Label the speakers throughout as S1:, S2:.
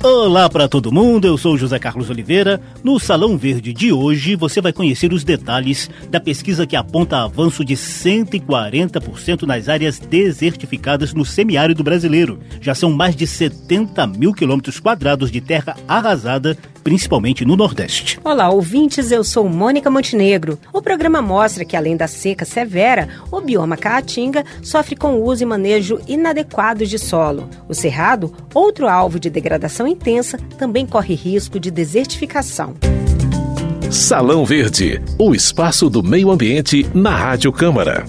S1: Olá para todo mundo, eu sou José Carlos Oliveira. No Salão Verde de hoje você vai conhecer os detalhes da pesquisa que aponta avanço de 140% nas áreas desertificadas no semiárido brasileiro. Já são mais de 70 mil quilômetros quadrados de terra arrasada principalmente no Nordeste.
S2: Olá, ouvintes, eu sou Mônica Montenegro. O programa mostra que, além da seca severa, o bioma Caatinga sofre com o uso e manejo inadequado de solo. O Cerrado, outro alvo de degradação intensa, também corre risco de desertificação.
S3: Salão Verde, o espaço do meio ambiente na Rádio Câmara.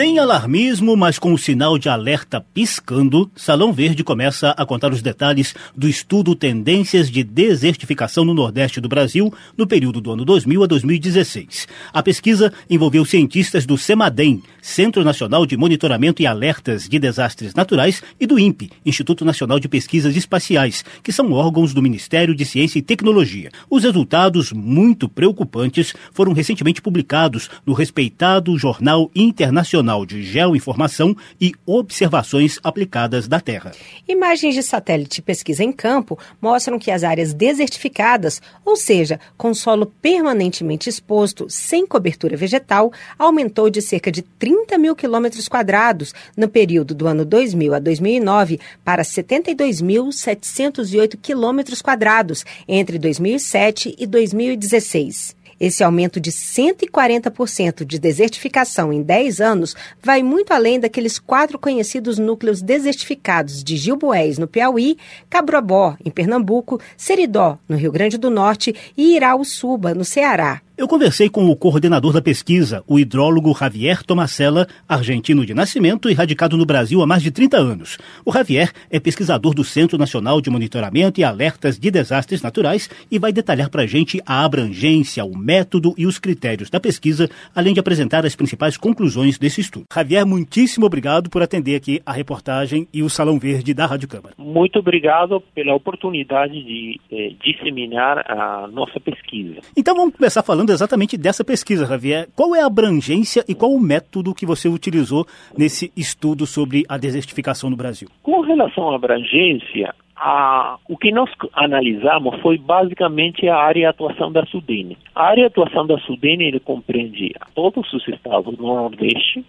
S1: Sem alarmismo, mas com o sinal de alerta piscando, Salão Verde começa a contar os detalhes do estudo Tendências de Desertificação no Nordeste do Brasil no período do ano 2000 a 2016. A pesquisa envolveu cientistas do CEMADEM, Centro Nacional de Monitoramento e Alertas de Desastres Naturais, e do INPE, Instituto Nacional de Pesquisas Espaciais, que são órgãos do Ministério de Ciência e Tecnologia. Os resultados, muito preocupantes, foram recentemente publicados no respeitado Jornal Internacional Nacional de Geoinformação e Observações Aplicadas da Terra.
S2: Imagens de satélite pesquisa em campo mostram que as áreas desertificadas, ou seja, com solo permanentemente exposto, sem cobertura vegetal, aumentou de cerca de 30 mil quilômetros quadrados no período do ano 2000 a 2009 para 72.708 quilômetros quadrados entre 2007 e 2016. Esse aumento de 140% de desertificação em 10 anos vai muito além daqueles quatro conhecidos núcleos desertificados de Gilboés, no Piauí, Cabrobó, em Pernambuco, Seridó, no Rio Grande do Norte e Irauçuba, no Ceará.
S1: Eu conversei com o coordenador da pesquisa, o hidrólogo Javier Tomacella, argentino de nascimento e radicado no Brasil há mais de 30 anos. O Javier é pesquisador do Centro Nacional de Monitoramento e Alertas de Desastres Naturais e vai detalhar para a gente a abrangência, o método e os critérios da pesquisa, além de apresentar as principais conclusões desse estudo. Javier, muitíssimo obrigado por atender aqui a reportagem e o Salão Verde da Rádio Câmara.
S4: Muito obrigado pela oportunidade de eh, disseminar a nossa pesquisa.
S1: Então vamos começar falando falando exatamente dessa pesquisa, Javier. Qual é a abrangência e qual o método que você utilizou nesse estudo sobre a desertificação no Brasil?
S4: Com relação à abrangência, a, o que nós analisamos foi basicamente a área de atuação da Sudene. A área de atuação da Sudene ele compreende todos os estados do Nordeste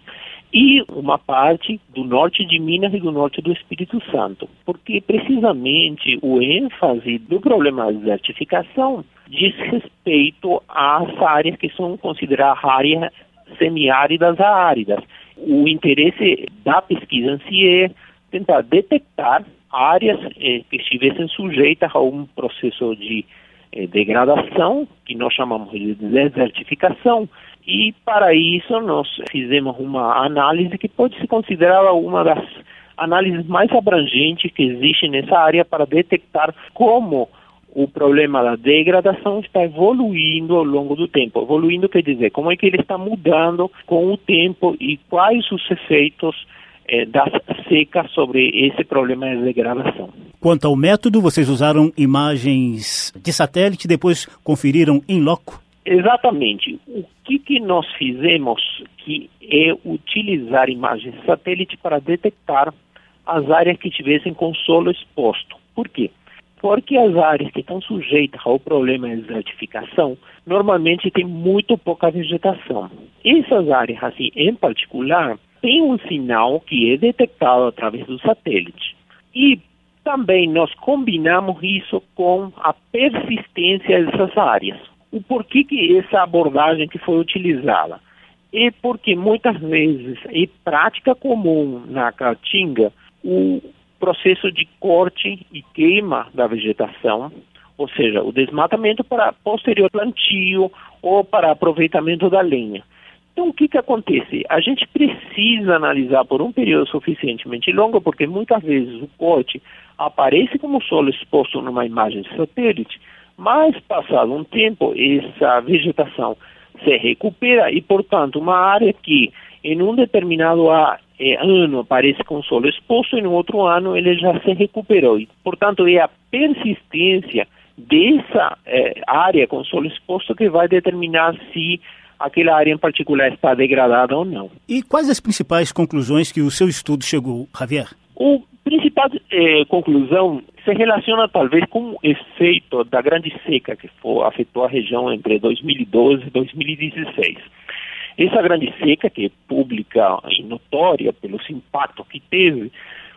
S4: e uma parte do norte de Minas e do norte do Espírito Santo, porque precisamente o ênfase do problema da desertificação diz respeito às áreas que são consideradas áreas semiáridas a áridas. O interesse da pesquisa em si é tentar detectar áreas eh, que estivessem sujeitas a um processo de eh, degradação, que nós chamamos de desertificação, e para isso nós fizemos uma análise que pode se considerar uma das análises mais abrangentes que existe nessa área para detectar como o problema da degradação está evoluindo ao longo do tempo. Evoluindo quer dizer como é que ele está mudando com o tempo e quais os efeitos eh, da seca sobre esse problema de degradação.
S1: Quanto ao método, vocês usaram imagens de satélite, depois conferiram em loco?
S4: Exatamente. O que, que nós fizemos que é utilizar imagens satélite para detectar as áreas que tivessem com solo exposto. Por quê? Porque as áreas que estão sujeitas ao problema de desertificação normalmente têm muito pouca vegetação. Essas áreas, assim, em particular, têm um sinal que é detectado através do satélite. E também nós combinamos isso com a persistência dessas áreas. O porquê que essa abordagem que foi utilizada? É porque muitas vezes é prática comum na Caatinga o processo de corte e queima da vegetação, ou seja, o desmatamento para posterior plantio ou para aproveitamento da lenha. Então, o que, que acontece? A gente precisa analisar por um período suficientemente longo, porque muitas vezes o corte aparece como solo exposto numa imagem de satélite, mas passado um tempo, essa vegetação se recupera e, portanto, uma área que em um determinado é, ano aparece com solo exposto e no outro ano ele já se recuperou. E, portanto, é a persistência dessa é, área com solo exposto que vai determinar se aquela área em particular está degradada ou não.
S1: E quais as principais conclusões que o seu estudo chegou, Javier?
S4: O principal eh, conclusão se relaciona talvez com o efeito da grande seca que foi, afetou a região entre 2012 e 2016. Essa grande seca, que é pública e notória pelos impactos que teve,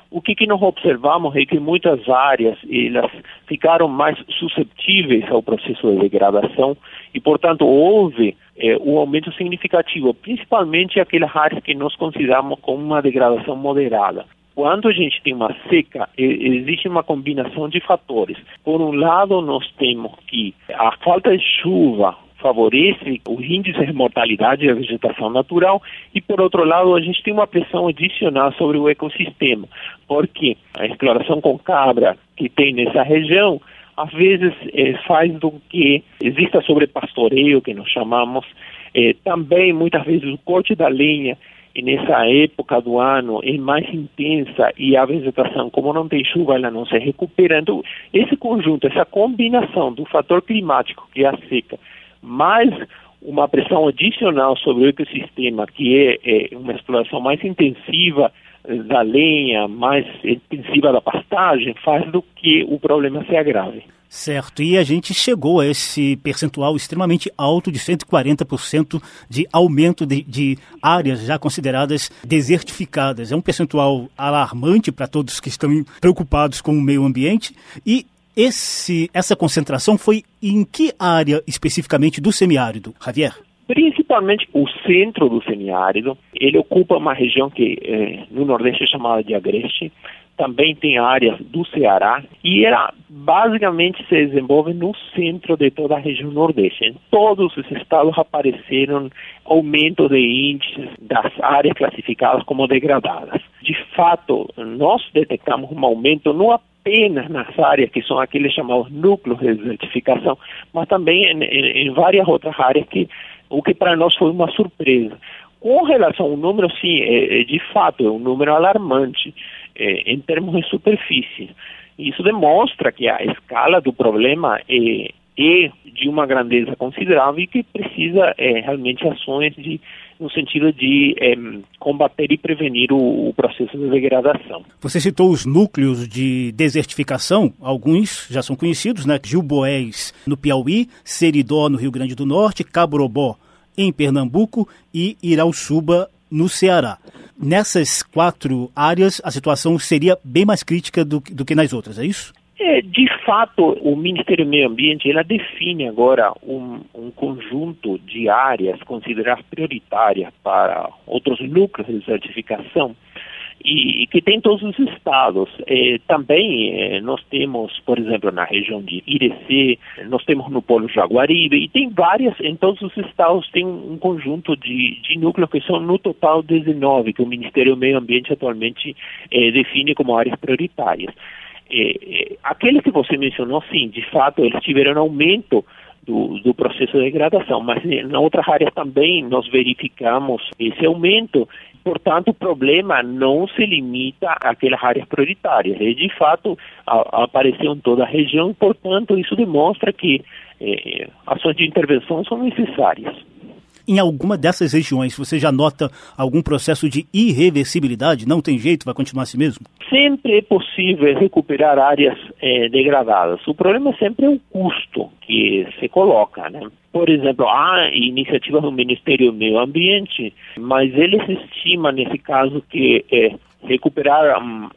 S4: o que, que nós observamos é que muitas áreas elas ficaram mais susceptíveis ao processo de degradação e, portanto, houve é, um aumento significativo, principalmente aquelas áreas que nós consideramos como uma degradação moderada. Quando a gente tem uma seca, existe uma combinação de fatores. Por um lado, nós temos que a falta de chuva favorece o índice de mortalidade da vegetação natural e, por outro lado, a gente tem uma pressão adicional sobre o ecossistema, porque a exploração com cabra que tem nessa região às vezes eh, faz do que exista sobrepastoreio, que nós chamamos, eh, também muitas vezes o corte da lenha e nessa época do ano é mais intensa e a vegetação, como não tem chuva, ela não se recupera. Então, esse conjunto, essa combinação do fator climático, que é a seca, mais uma pressão adicional sobre o ecossistema, que é, é uma exploração mais intensiva da lenha, mais intensiva da pastagem, faz do que o problema se agrave.
S1: Certo, e a gente chegou a esse percentual extremamente alto de 140% de aumento de, de, áreas já consideradas desertificadas. É um percentual alarmante para todos que estão preocupados com o meio ambiente e esse, essa concentração foi em que área especificamente do semiárido, Javier?
S4: Principalmente o centro do semiárido. Ele ocupa uma região que eh, no Nordeste é chamada de Agreste, também tem áreas do Ceará e ela basicamente se desenvolve no centro de toda a região Nordeste. Em todos os estados apareceram aumento de índices das áreas classificadas como degradadas. De fato, nós detectamos um aumento não apenas nas áreas que são aqueles chamados núcleos de desertificação, mas também em, em, em várias outras áreas que o que para nós foi uma surpresa. Com relação ao número, sim, é, é, de fato, é um número alarmante em termos de superfície. Isso demonstra que a escala do problema é, é de uma grandeza considerável e que precisa é, realmente ações de, no sentido de é, combater e prevenir o, o, processo de degradação.
S1: Você citou os núcleos de desertificação, alguns já são conhecidos, né? Gilboés no Piauí, Seridó no Rio Grande do Norte, Caborobó em Pernambuco e Irauçuba, no Ceará. Nessas quatro áreas, a situação seria bem mais crítica do, do que nas outras, é isso?
S4: É, de fato, o Ministério do Meio Ambiente ela define agora um, um conjunto de áreas consideradas prioritárias para outros núcleos de certificação e, que tem todos os estados. Eh, também eh, nós temos, por exemplo, na região de Irecê, nós temos no Polo Jaguaribe, e tem várias, em todos os estados tem um, conjunto de, de núcleos que são no total 19, que o Ministério do Meio Ambiente atualmente eh, define como áreas prioritárias. aqueles que você mencionou, sim, de fato, eles tiveram aumento do, do, processo de degradação, mas em outras áreas também nós verificamos esse aumento Portanto, o problema não se limita àquelas áreas prioritárias. Ele, de fato, a, apareceu em toda a região e, portanto, isso demonstra que eh, ações de intervenção são necessárias.
S1: Em alguma dessas regiões, você já nota algum processo de irreversibilidade? Não tem jeito, vai continuar assim mesmo?
S4: Sempre é possível recuperar áreas eh, degradadas. O problema sempre é o custo que se coloca, né? Por exemplo, há iniciativas do Ministério do Meio Ambiente, mas eles estimam, nesse caso, que eh, recuperar um,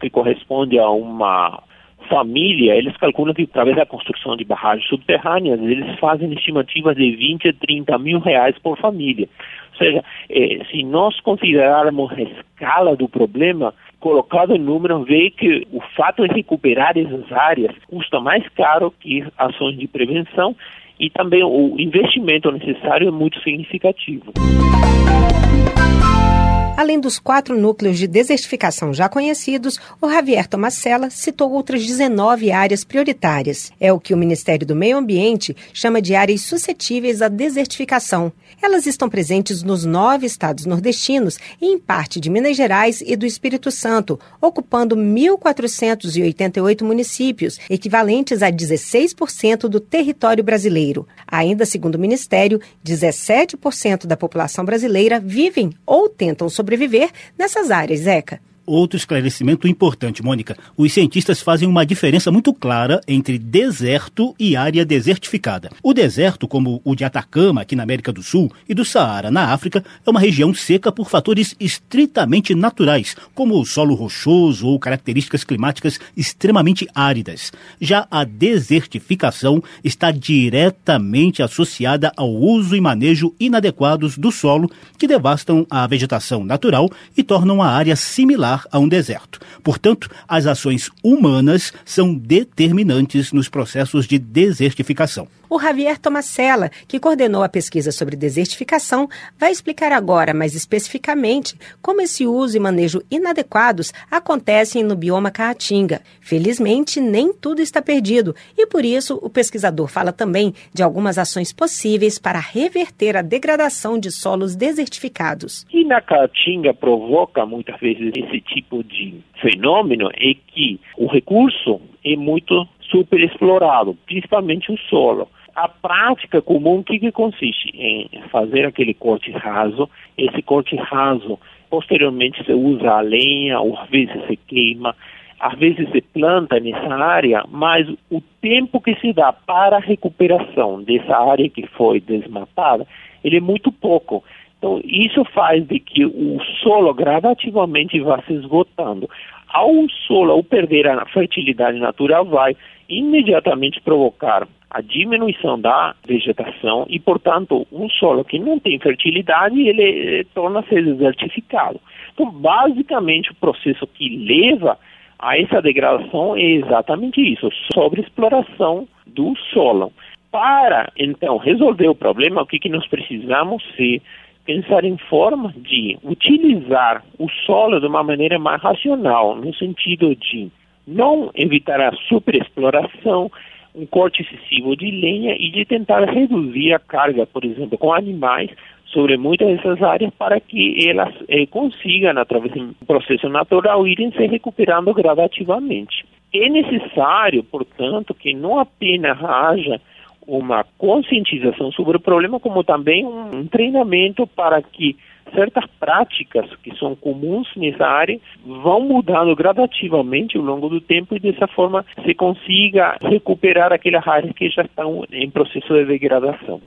S4: que corresponde a uma família, eles calculam que através da construção de barragens subterrâneas, eles fazem estimativas de 20 a 30 mil reais por família. Ou seja, eh, se nós considerarmos a escala do problema, colocado em número, vê que o fato de recuperar essas áreas custa mais caro que ações de prevenção e também o investimento necessário é muito significativo.
S2: Além dos quatro núcleos de desertificação já conhecidos, o Javier Tomacella citou outras 19 áreas prioritárias. É o que o Ministério do Meio Ambiente chama de áreas suscetíveis à desertificação. Elas estão presentes nos nove estados nordestinos e em parte de Minas Gerais e do Espírito Santo, ocupando 1.488 municípios, equivalentes a 16% do território brasileiro. Ainda segundo o Ministério, 17% da população brasileira vivem ou tentam sobreviver sobreviver nessas áreas, Zeca?
S1: Outro esclarecimento importante, Mônica. Os cientistas fazem uma diferença muito clara entre deserto e área desertificada. O deserto, como o de Atacama, aqui na América do Sul, e do Saara, na África, é uma região seca por fatores estritamente naturais, como o solo rochoso ou características climáticas extremamente áridas. Já a desertificação está diretamente associada ao uso e manejo inadequados do solo, que devastam a vegetação natural e tornam a área similar a um deserto. Portanto, as ações humanas são determinantes nos processos de desertificação.
S2: O Javier Tomacella, que coordenou a pesquisa sobre desertificação, vai explicar agora, mais especificamente, como esse uso e manejo inadequados acontecem no bioma Caatinga. Felizmente, nem tudo está perdido e, por isso, o pesquisador fala também de algumas ações possíveis para reverter a degradação de solos desertificados.
S4: E na Caatinga provoca muitas vezes esse tipo de fenômeno é que o recurso é muito superexplorado, principalmente o solo. A prática comum, o que, que consiste? Em fazer aquele corte raso, esse corte raso, posteriormente se usa a lenha, ou às vezes se queima, às vezes se planta nessa área, mas o tempo que se dá para a recuperação dessa área que foi desmatada, ele é muito pouco. Então, isso faz de que o solo gradativamente vá se esgotando. Ao solo, ao perder a fertilidade natural, vai imediatamente provocar a diminuição da vegetação e, portanto, um solo que não tem fertilidade, ele eh, torna-se desertificado. Então, basicamente, o processo que leva a essa degradação é exatamente isso, sobreexploração do solo. Para, então, resolver o problema, o que, que nós precisamos é pensar em forma de utilizar o solo de uma maneira mais racional, no sentido de não evitar a superexploração, um corte excessivo de lenha e de tentar reduzir a carga, por exemplo, com animais sobre muitas dessas áreas para que elas eh, consigam, através de um processo natural, irem se recuperando gradativamente. É necessário, portanto, que não apenas haja uma conscientização sobre o problema, como também um treinamento para que certas práticas que são comuns nessa área vão mudando gradativamente ao longo do tempo e dessa forma se consiga recuperar aquelas áreas que já estão em processo de degradação.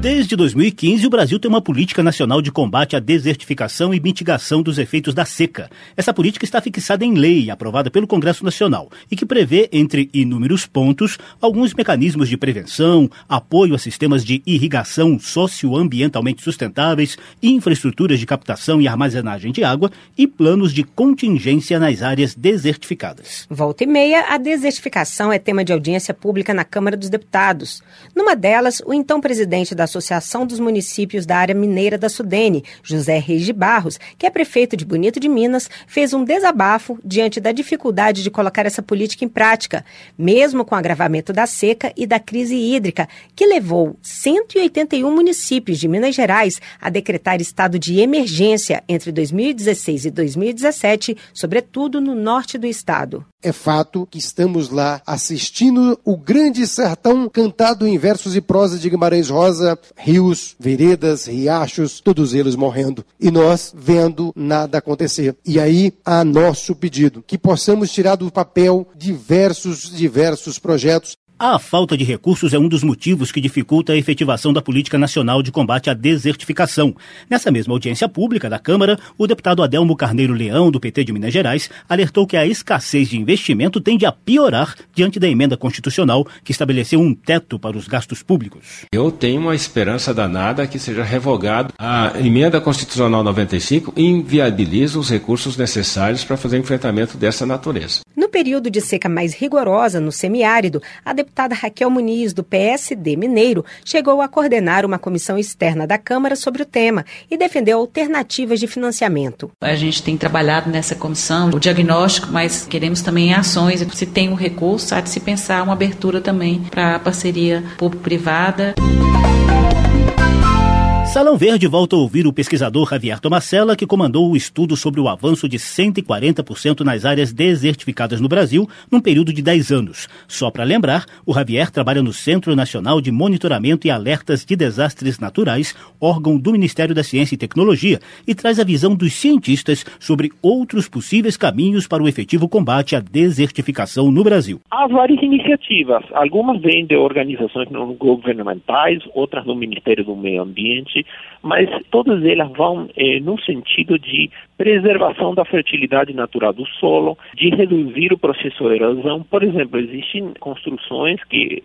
S1: Desde 2015, o Brasil tem uma política nacional de combate à desertificação e mitigação dos efeitos da seca. Essa política está fixada em lei, aprovada pelo Congresso Nacional, e que prevê, entre inúmeros pontos, alguns mecanismos de prevenção, apoio a sistemas de irrigação socioambientalmente sustentáveis, infraestruturas de captação e armazenagem de água e planos de contingência nas áreas desertificadas.
S2: Volta e meia, a desertificação é tema de audiência pública na Câmara dos Deputados. Numa delas, o então presidente da Associação dos Municípios da Área Mineira da Sudene, José Reis de Barros, que é prefeito de Bonito de Minas, fez um desabafo diante da dificuldade de colocar essa política em prática, mesmo com o agravamento da seca e da crise hídrica, que levou 181 municípios de Minas Gerais a decretar estado de emergência entre 2016 e 2017, sobretudo no norte do estado.
S5: É fato que estamos lá assistindo o grande sertão cantado em versos e prosa de Guimarães Rosa, rios, veredas, riachos, todos eles morrendo. E nós vendo nada acontecer. E aí há nosso pedido, que possamos tirar do papel diversos, diversos projetos
S1: a falta de recursos é um dos motivos que dificulta a efetivação da Política Nacional de Combate à Desertificação. Nessa mesma audiência pública da Câmara, o deputado Adelmo Carneiro Leão, do PT de Minas Gerais, alertou que a escassez de investimento tende a piorar diante da emenda constitucional que estabeleceu um teto para os gastos públicos.
S6: Eu tenho uma esperança danada que seja revogado a emenda constitucional 95 e inviabiliza os recursos necessários para fazer enfrentamento dessa natureza.
S2: No período de seca mais rigorosa no semiárido, a deputada Raquel Muniz, do PSD Mineiro, chegou a coordenar uma comissão externa da Câmara sobre o tema e defendeu alternativas de financiamento.
S7: A gente tem trabalhado nessa comissão o diagnóstico, mas queremos também ações. Se tem um recurso, há de se pensar uma abertura também para a parceria público-privada.
S1: Salão Verde volta a ouvir o pesquisador Javier Tomacella, que comandou o estudo sobre o avanço de 140% nas áreas desertificadas no Brasil num período de 10 anos. Só para lembrar, o Javier trabalha no Centro Nacional de Monitoramento e Alertas de Desastres Naturais, órgão do Ministério da Ciência e Tecnologia, e traz a visão dos cientistas sobre outros possíveis caminhos para o efetivo combate à desertificação no Brasil.
S4: Há várias iniciativas. Algumas vêm de organizações não governamentais, outras do Ministério do Meio Ambiente mas todas elas vão eh, no sentido de preservação da fertilidade natural do solo, de reduzir o processo de erosão. Por exemplo, existem construções que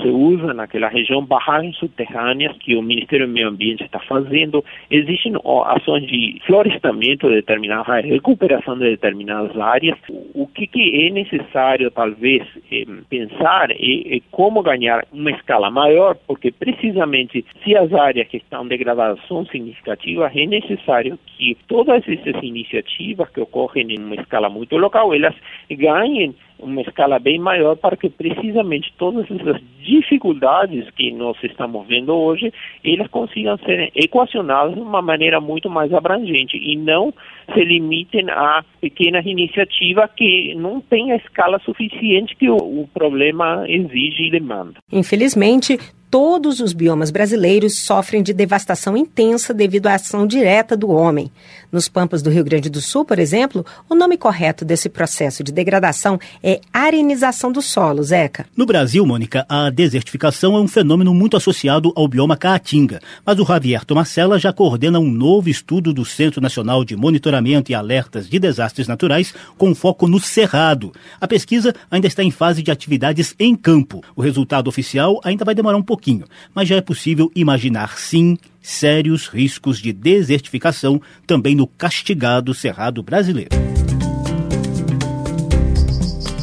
S4: se usa naquela região barragens subterrâneas que o Ministério do Meio Ambiente está fazendo. Existem ações de florestamento de determinadas áreas, recuperação de determinadas áreas. O que, que é necessário, talvez, é, pensar é, é, como ganhar uma escala maior, porque precisamente se as áreas que estão degradadas são significativas, é necessário que todas essas iniciativas que ocorrem em uma escala muito local, elas ganhem uma escala bem maior para que precisamente todas essas dificuldades que nós estamos vendo hoje, elas consigam ser equacionadas de uma maneira muito mais abrangente e não se limitem a pequenas iniciativas que não têm a escala suficiente que o, o problema exige e demanda.
S2: Infelizmente, todos os biomas brasileiros sofrem de devastação intensa devido à ação direta do homem. Nos pampas do Rio Grande do Sul, por exemplo, o nome correto desse processo de degradação é arenização do solo, Zeca.
S1: No Brasil, Mônica, a desertificação é um fenômeno muito associado ao bioma Caatinga, mas o Javier Tomacella já coordena um novo estudo do Centro Nacional de Monitoramento e Alertas de Desastres Naturais com foco no Cerrado. A pesquisa ainda está em fase de atividades em campo. O resultado oficial ainda vai demorar um pouquinho, mas já é possível imaginar sim sérios riscos de desertificação também no castigado Cerrado brasileiro.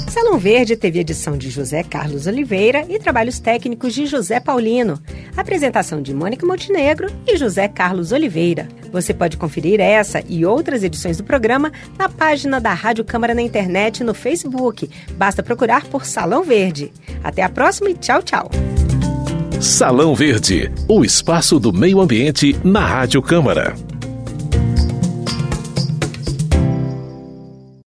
S2: Salão Verde teve edição de José Carlos Oliveira e trabalhos técnicos de José Paulino. Apresentação de Mônica Montenegro e José Carlos Oliveira. Você pode conferir essa e outras edições do programa na página da Rádio Câmara na internet no Facebook. Basta procurar por Salão Verde. Até a próxima e tchau, tchau.
S3: Salão Verde, o espaço do meio ambiente na Rádio Câmara.